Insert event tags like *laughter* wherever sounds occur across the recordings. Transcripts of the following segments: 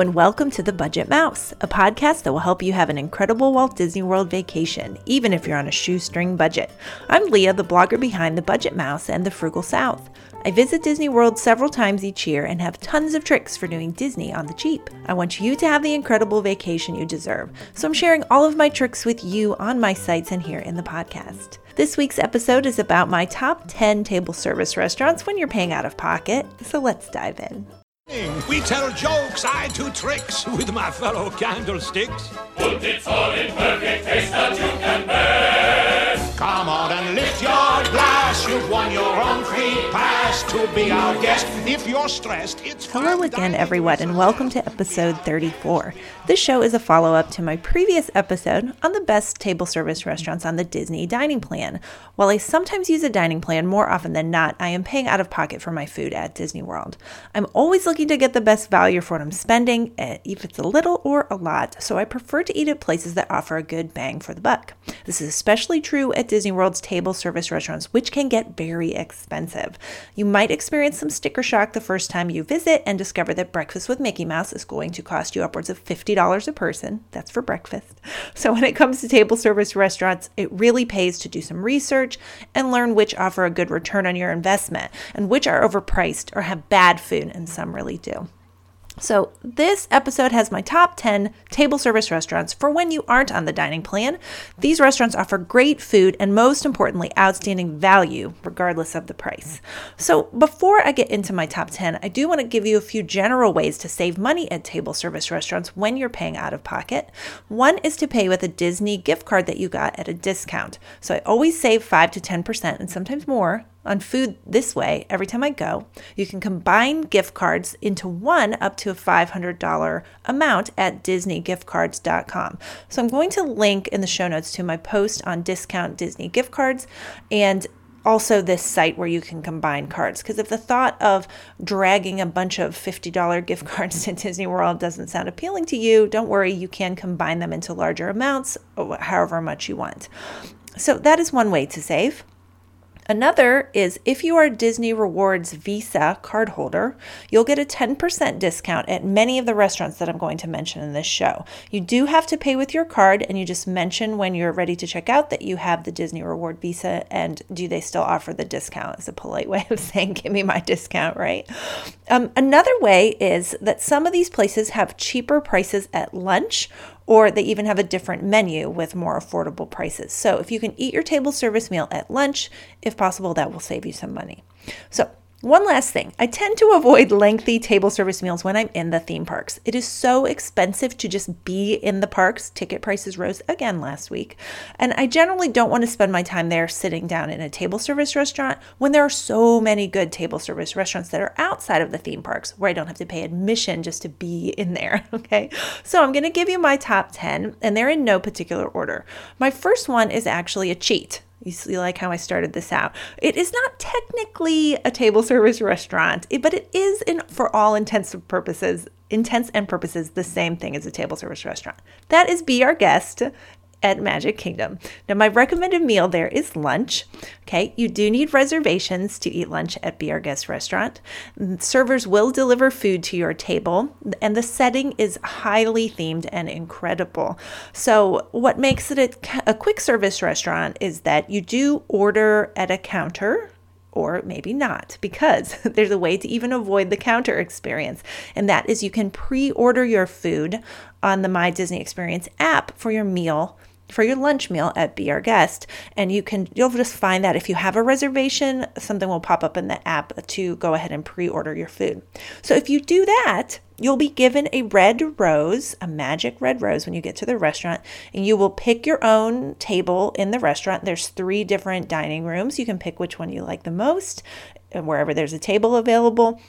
And welcome to The Budget Mouse, a podcast that will help you have an incredible Walt Disney World vacation, even if you're on a shoestring budget. I'm Leah, the blogger behind The Budget Mouse and The Frugal South. I visit Disney World several times each year and have tons of tricks for doing Disney on the cheap. I want you to have the incredible vacation you deserve, so I'm sharing all of my tricks with you on my sites and here in the podcast. This week's episode is about my top 10 table service restaurants when you're paying out of pocket, so let's dive in. We tell jokes, I do tricks with my fellow candlesticks. Put it all in perfect taste that you can best. Come on and lift your glass. You've won your own free pass to be our guest. If you're stressed, it's Hello again, everyone, and welcome to episode 34. This show is a follow up to my previous episode on the best table service restaurants on the Disney dining plan. While I sometimes use a dining plan, more often than not, I am paying out of pocket for my food at Disney World. I'm always looking to get the best value for what I'm spending, eh, if it's a little or a lot, so I prefer to eat at places that offer a good bang for the buck. This is especially true at Disney World's table service restaurants, which can get very expensive. You might experience some sticker shock the first time you visit and discover that breakfast with Mickey Mouse is going to cost you upwards of $50 a person. That's for breakfast. *laughs* So, when it comes to table service restaurants, it really pays to do some research and learn which offer a good return on your investment and which are overpriced or have bad food, and some really do. So, this episode has my top 10 table service restaurants for when you aren't on the dining plan. These restaurants offer great food and, most importantly, outstanding value, regardless of the price. So, before I get into my top 10, I do want to give you a few general ways to save money at table service restaurants when you're paying out of pocket. One is to pay with a Disney gift card that you got at a discount. So, I always save 5 to 10% and sometimes more on food this way every time I go. You can combine gift cards into one up to a $500 amount at disneygiftcards.com. So I'm going to link in the show notes to my post on discount Disney gift cards and also this site where you can combine cards because if the thought of dragging a bunch of $50 gift cards *laughs* to Disney World doesn't sound appealing to you, don't worry, you can combine them into larger amounts, oh, however much you want. So that is one way to save. Another is if you are a Disney Rewards Visa cardholder, you'll get a 10% discount at many of the restaurants that I'm going to mention in this show. You do have to pay with your card, and you just mention when you're ready to check out that you have the Disney Reward Visa, and do they still offer the discount? Is a polite *laughs* way of saying, give me my discount, right? Um, another way is that some of these places have cheaper prices at lunch or they even have a different menu with more affordable prices. So if you can eat your table service meal at lunch, if possible, that will save you some money. So one last thing, I tend to avoid lengthy table service meals when I'm in the theme parks. It is so expensive to just be in the parks. Ticket prices rose again last week. And I generally don't want to spend my time there sitting down in a table service restaurant when there are so many good table service restaurants that are outside of the theme parks where I don't have to pay admission just to be in there. *laughs* Okay. So I'm going to give you my top 10, and they're in no particular order. My first one is actually a cheat. You see, like how I started this out. It is not technically a table service restaurant, but it is, in for all intents and purposes, intents and purposes, the same thing as a table service restaurant. That is Be Our Guest at Magic Kingdom. Now, my recommended meal there is lunch. Okay, you do need reservations to eat lunch at Be Our Guest restaurant. Servers will deliver food to your table, and the setting is highly themed and incredible. So, what makes it a, a quick service restaurant is that you do order at a counter or maybe not, because *laughs* there's a way to even avoid the counter experience. And that is you can pre order your food on the My Disney Experience app for your meal. For your lunch meal at Be Our Guest, and you can you'll just find that if you have a reservation, something will pop up in the app to go ahead and pre-order your food. So if you do that, you'll be given a red rose, a magic red rose when you get to the restaurant, and you will pick your own table in the restaurant. There's three different dining rooms. You can pick which one you like the most, wherever there's a table available.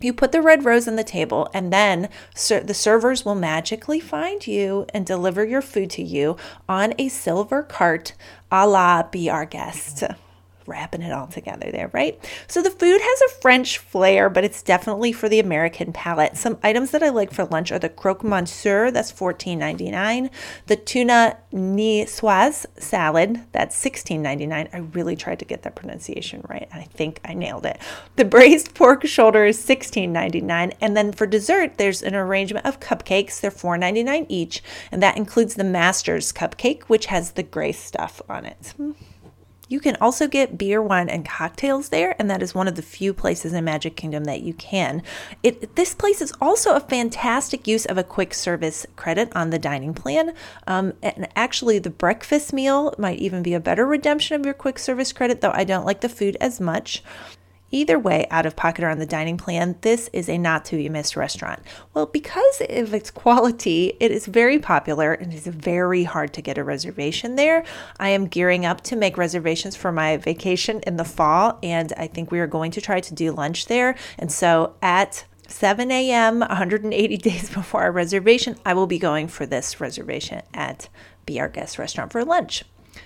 You put the red rose on the table, and then ser- the servers will magically find you and deliver your food to you on a silver cart a la Be Our Guest. *laughs* wrapping it all together there, right? So the food has a French flair, but it's definitely for the American palate. Some items that I like for lunch are the croque monsieur, that's $14.99, the tuna niçoise salad, that's $16.99. I really tried to get that pronunciation right. I think I nailed it. The braised *laughs* pork shoulder is $16.99, and then for dessert, there's an arrangement of cupcakes. They're $4.99 each, and that includes the Master's cupcake, which has the gray stuff on it. Hmm. You can also get beer, wine, and cocktails there, and that is one of the few places in Magic Kingdom that you can. It this place is also a fantastic use of a quick service credit on the dining plan. Um, and actually, the breakfast meal might even be a better redemption of your quick service credit, though I don't like the food as much. Either way, out of pocket or on the dining plan, this is a not to be missed restaurant. Well, because of its quality, it is very popular and it is very hard to get a reservation there. I am gearing up to make reservations for my vacation in the fall, and I think we are going to try to do lunch there. And so at 7 a.m., 180 *laughs* days before our reservation, I will be going for this reservation at Be Our Guest restaurant for lunch.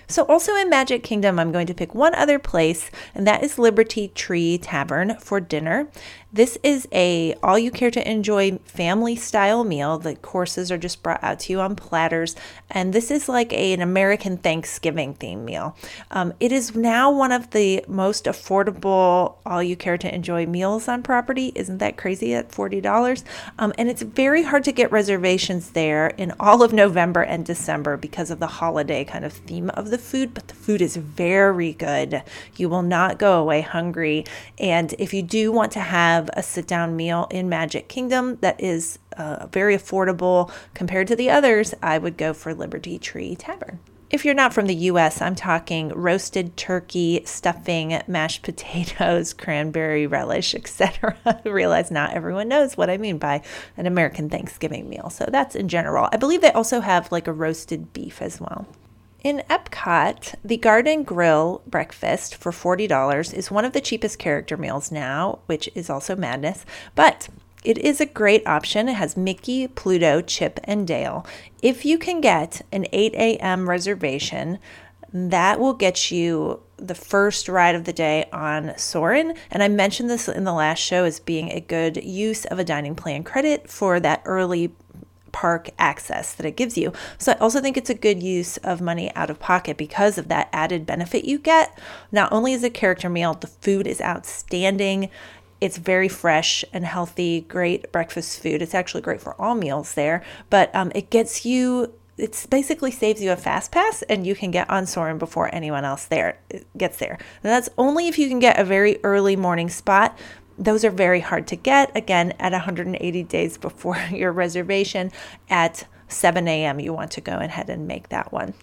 So, also in Magic Kingdom, I'm going to pick one other place, and that is Liberty Tree Tavern for dinner. This is a all you care to enjoy family style meal. The courses are just brought out to you on platters, and this is like a, an American Thanksgiving theme meal. Um, it is now one of the most affordable all you care to enjoy meals on property. Isn't that crazy at $40? Um, and it's very hard to get reservations there in all of November and December because of the holiday kind of theme of the food, but the food is very good. You will not go away hungry. And if you do want to have have a sit down meal in Magic Kingdom that is uh, very affordable compared to the others, I would go for Liberty Tree Tavern. If you're not from the US, I'm talking roasted turkey, stuffing, mashed *laughs* potatoes, cranberry relish, etc. *laughs* Realize not everyone knows what I mean by an American Thanksgiving meal. So that's in general. I believe they also have like a roasted beef as well. In Epcot, the Garden Grill breakfast for $40 is one of the cheapest character meals now, which is also madness, but it is a great option. It has Mickey, Pluto, Chip, and Dale. If you can get an 8 a.m. reservation, that will get you the first ride of the day on Soarin'. And I mentioned this in the last show as being a good use of a dining plan credit for that early park access that it gives you. So I also think it's a good use of money out of pocket because of that added benefit you get. Not only is it character meal, the food is outstanding. It's very fresh and healthy, great breakfast food. It's actually great for all meals there, but um, it gets you it basically saves you a fast pass and you can get on Soarin' before anyone else there gets there. And that's only if you can get a very early morning spot, those are very hard to get. Again, at 180 days before *laughs* your reservation at 7 a.m., you want to go ahead and make that one.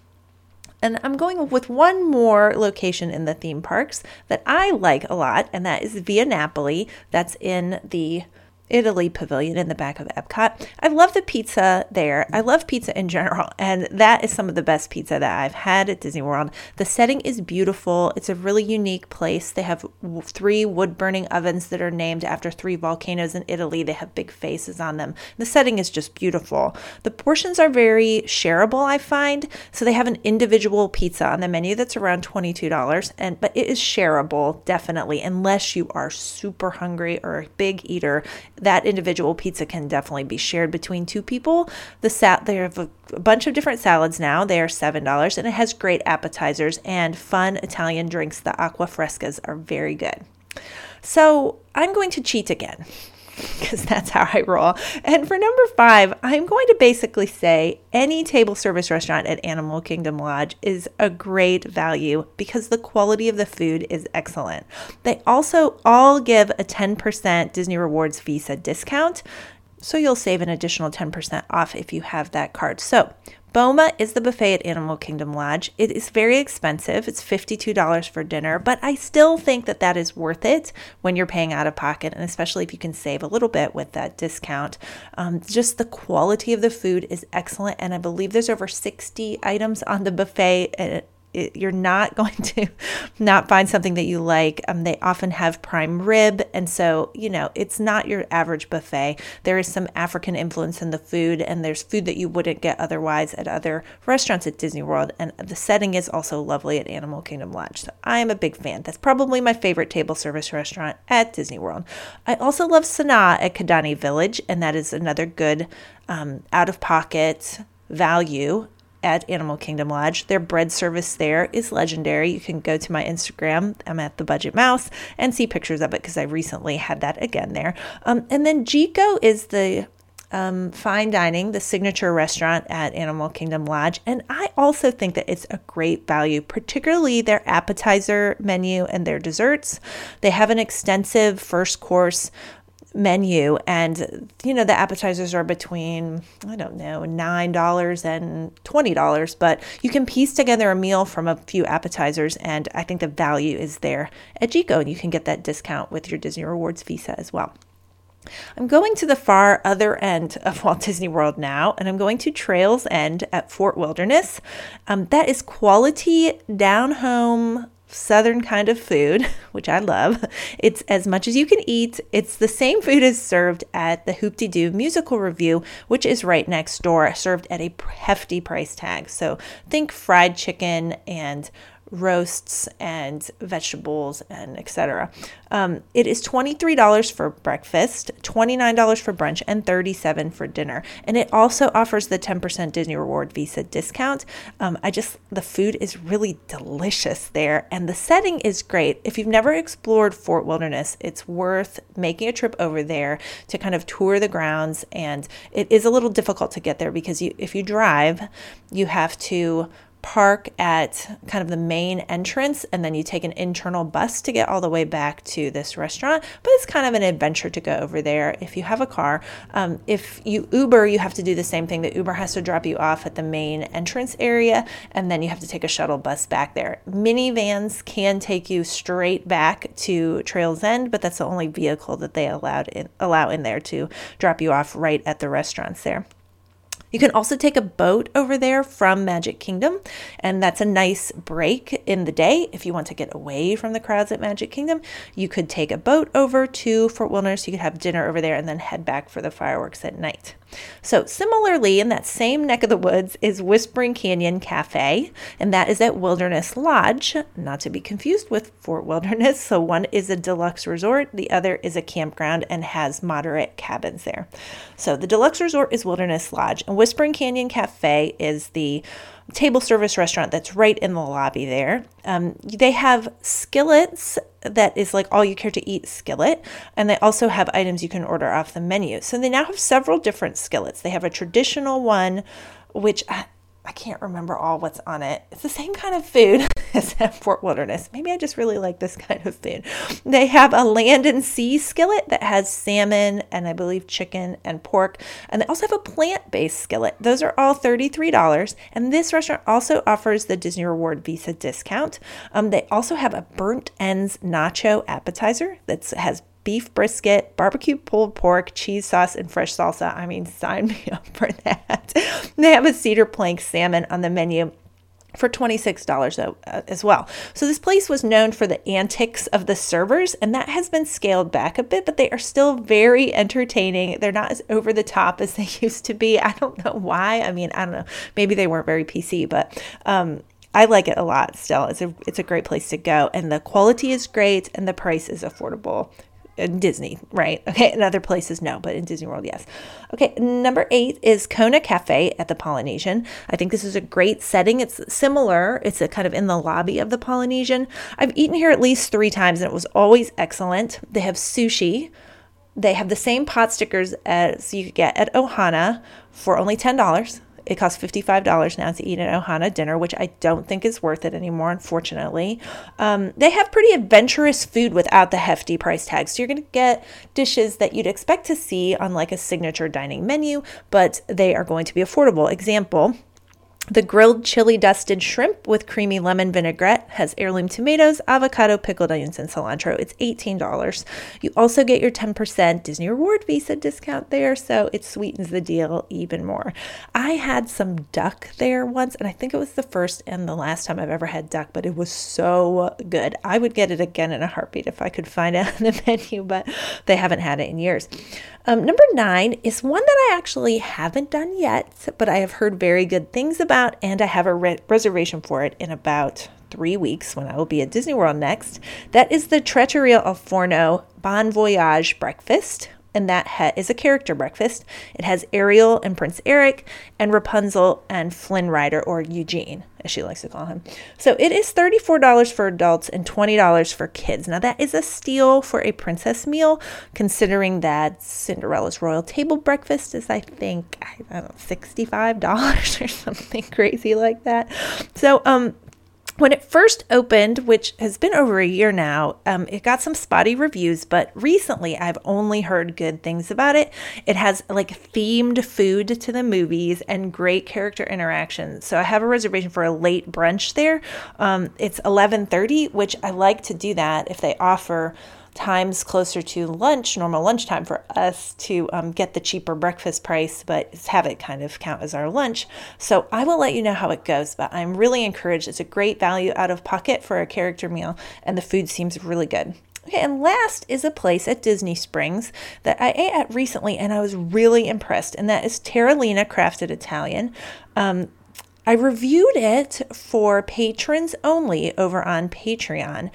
And I'm going with one more location in the theme parks that I like a lot, and that is Via Napoli. That's in the Italy pavilion in the back of Epcot. I love the pizza there. I love pizza in general, *laughs* and that is some of the best pizza that I've had at Disney World. The setting is beautiful. It's a really unique place. They have three wood burning ovens that are named after three volcanoes in Italy. They have big faces on them. The setting is just beautiful. The portions are very shareable, I find. So they have an individual pizza on the menu that's around $22 and but it is shareable definitely unless you are super hungry or a big eater that individual pizza can definitely be shared between two people. The sat they have a, a bunch of different salads now. They are seven dollars, and it has great appetizers and fun Italian drinks. The acqua frescas are very good. So I'm going to cheat again *laughs* because that's how I roll. And for number five, I'm going to basically say any table service restaurant at Animal Kingdom Lodge is a great value because the quality of the food is excellent. They also all give a 10% Disney Rewards Visa discount. So you'll save an additional 10% off if you have that card. So Boma is the buffet at Animal Kingdom Lodge. It is very expensive. It's $52 for dinner, but I still think that that is worth it when you're paying out of pocket, and especially if you can save a little bit with that discount. Um, just the quality of the food is excellent, and I believe there's over 60 items on the buffet it, you're not *laughs* going to not find something that you like. Um, they often have prime rib, and so you know it's not your average buffet. There is some African influence in the food, and there's food that you wouldn't get otherwise at other restaurants at Disney World. And the setting is also lovely at Animal Kingdom Lodge. So I am a big fan. That's probably my favorite table service restaurant at Disney World. I also love Sanaa at Kidani Village, and that is another good um, out of pocket value at Animal Kingdom Lodge. Their bread service there is legendary. You can go to my Instagram, I'm at the Budget Mouse, and see pictures of it because I recently had that again there. Um, and then Jiko is the um, fine dining, the signature restaurant at Animal Kingdom Lodge. And I also think that it's a great value, particularly their appetizer menu and their desserts. They have an extensive first course menu and you know the appetizers are between i don't know $9 and $20 but you can piece together a meal from a few appetizers and i think the value is there at Jiko and you can get that discount with your disney rewards visa as well I'm going to the far other end of Walt Disney World now, and I'm going to Trails End at Fort Wilderness. Um, that is quality down home southern kind of food, *laughs* which I love. It's as much as you can eat. It's the same food as served at the Hoop-Dee-Doo musical Review, which is right next door, served at a hefty price tag. So think fried chicken and roasts and vegetables and etc. Um, it is $23 for breakfast, $29 for brunch, and $37 for dinner. And it also offers the 10% Disney Reward Visa discount. Um, I just, the food is really delicious there, and the setting is great. If you've never explored Fort Wilderness, it's worth making a trip over there to kind of tour the grounds. And it is a little difficult to get there because you, if you drive, you have to park at kind of the main entrance and then you take an internal bus to get all the way back to this restaurant. But it's kind of an adventure to go over there if you have a car. Um, if you Uber, you have to do the same thing. The Uber has to drop you off at the main entrance area and then you have to take a shuttle bus back there. Minivans can take you straight back to Trails End, but that's the only vehicle that they allowed in, allow in there to drop you off right at the restaurants there. You can also take a boat over there from Magic Kingdom, and that's a nice break in the day. If you want to get away from the crowds at Magic Kingdom, you could take a boat over to Fort Wilderness. You could have dinner over there and then head back for the fireworks at night. So, similarly, in that same neck of the woods is Whispering Canyon Cafe, and that is at Wilderness Lodge, not to be confused with Fort Wilderness. So, one is a deluxe resort, the other is a campground and has moderate cabins there. So, the deluxe resort is Wilderness Lodge, and Whispering Canyon Cafe is the table service restaurant that's right in the lobby there. Um, they have skillets that is like all you care to eat skillet, and they also have items you can order off the menu. So they now have several different skillets. They have a traditional one, which I can't remember all what's on it. It's the same kind of food *laughs* as at Fort Wilderness. Maybe I just really like this *laughs* kind of food. They have a land and sea skillet that has salmon and I believe chicken and pork. And they also have a plant based skillet. Those are all $33. And this restaurant also offers the Disney Reward Visa discount. Um, they also have a burnt ends nacho appetizer that has beef brisket, barbecue pulled pork, cheese sauce, and fresh salsa. I mean, sign me *laughs* up for that. *laughs* they have a cedar plank salmon on the menu for $26 uh, as well. So this place was known for the antics of the servers and that has been scaled back a bit, but they are still very entertaining. They're not as over the top as *laughs* they used to be. I don't know why. I mean, I don't know. Maybe they weren't very PC, but um, I like it a lot still. It's a it's a great place to go and the quality is great and the price is affordable in Disney, right? Okay, in other places, no, but in Disney World, yes. Okay, number eight is Kona Cafe at the Polynesian. I think this is a great setting. It's similar, it's a kind of in the lobby of the Polynesian. I've eaten here at least three times and it was always excellent. They have sushi. They have the same pot stickers as you could get at Ohana for only $10. It costs $55 now to eat an Ohana dinner, which I don't think is worth it anymore, unfortunately. Um, they have pretty adventurous food without the hefty price tag. So you're going to get dishes that you'd expect to see on like a signature dining menu, but they are going to be affordable. Example, The grilled chili dusted shrimp with creamy lemon vinaigrette has heirloom tomatoes, avocado, pickled onions, and cilantro. It's $18. You also get your 10% Disney Reward Visa discount there, so it sweetens the deal even more. I had some duck there once, and I think it was the first and the last time I've ever had duck, but it was so good. I would get it again in a heartbeat if I could find it *laughs* on the menu, but they haven't had it in years. Um, number nine is one that I actually haven't done yet, but I have heard very good things about, and I have a re- reservation for it in about three weeks when I will be at Disney World next. That is the Trattoria al Forno Bon Voyage breakfast and that ha- is a character breakfast. It has Ariel and Prince Eric, and Rapunzel and Flynn Rider, or Eugene, as she likes to call him. So it is $34 for adults and $20 for kids. Now, that is a steal for a princess meal, considering that Cinderella's royal table breakfast is, I think, I don't know, $65 *laughs* or something crazy like that. So, um, when it first opened, which has been over a year now, um, it got some spotty reviews, but recently I've only heard good things about it. It has like themed food to the movies and great character interaction. So I have a reservation for a late brunch there. Um, it's 11:30, which I like to do that if they offer times closer to lunch, normal lunchtime for us to um, get the cheaper breakfast price, but have it kind of count as our lunch. So I will let you know how it goes, but I'm really encouraged. It's a great value out of pocket for a character meal, and the food seems really good. Okay, and last is a place at Disney Springs that I ate at recently and I was really impressed, and that is Terralina Crafted Italian. Um, I reviewed it for patrons only over on Patreon.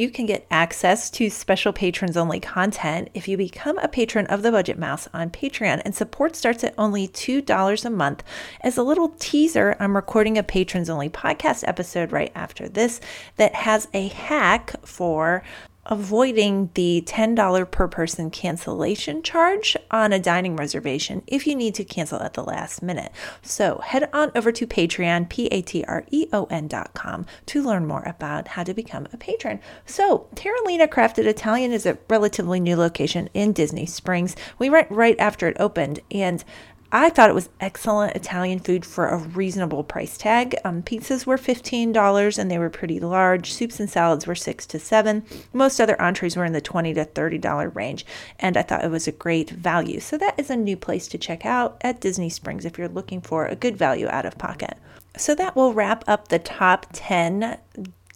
You can get access to special patrons only content if you become a patron of the Budget Mouse on Patreon, and support starts at only $2 a month. As a little teaser, I'm recording a patrons only podcast episode right after this that has a hack for avoiding the $10 per person cancellation charge on a dining reservation if you need to cancel at the last minute. So head on over to Patreon, P A T R E O N.com, to learn more about how to become a patron. So, Terralina Crafted Italian is a relatively new location in Disney Springs. We went right after it opened, and I thought it was excellent Italian food for a reasonable price tag. Um, pizzas were $15 and they were pretty large. Soups and salads were 6 to 7. Most other entrees were in the 20 to $30 range, and I thought it was a great value. So that is a new place to check out at Disney Springs if you're looking for a good value out of pocket. So that will wrap up the top 10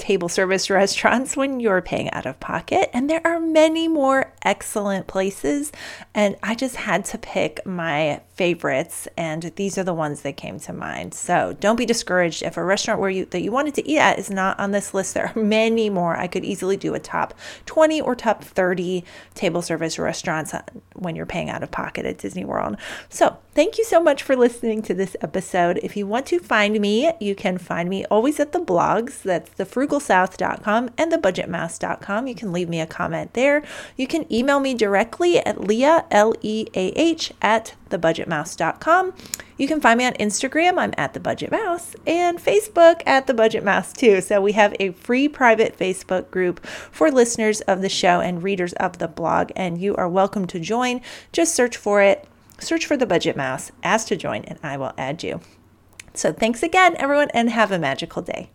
table service restaurants when you're paying out of pocket. And there are many more excellent places. And I just had to pick my favorites, and these are the ones that came to mind. So don't be discouraged if a restaurant where you that you wanted to eat at is not on this list. There are many more. I could easily do a top 20 or top 30 table service restaurants uh, when you're paying out of pocket at Disney World. So thank you so much for listening to this episode. If you want to find me, you can find me always at the blogs. That's thefrugalsouth.com and thebudgetmouse.com. You can leave me a comment there. You can email me directly at leah, L E A H, at thebudgetmouse.com. You can find me on Instagram, I'm at the Budget Mouse, and Facebook at the Budget Mouse too. So we have a free private Facebook group for listeners of the show and readers of the blog, and you are welcome to join. Just search for it, search for the Budget Mouse, ask to join, and I will add you. So thanks again, everyone, and have a magical day.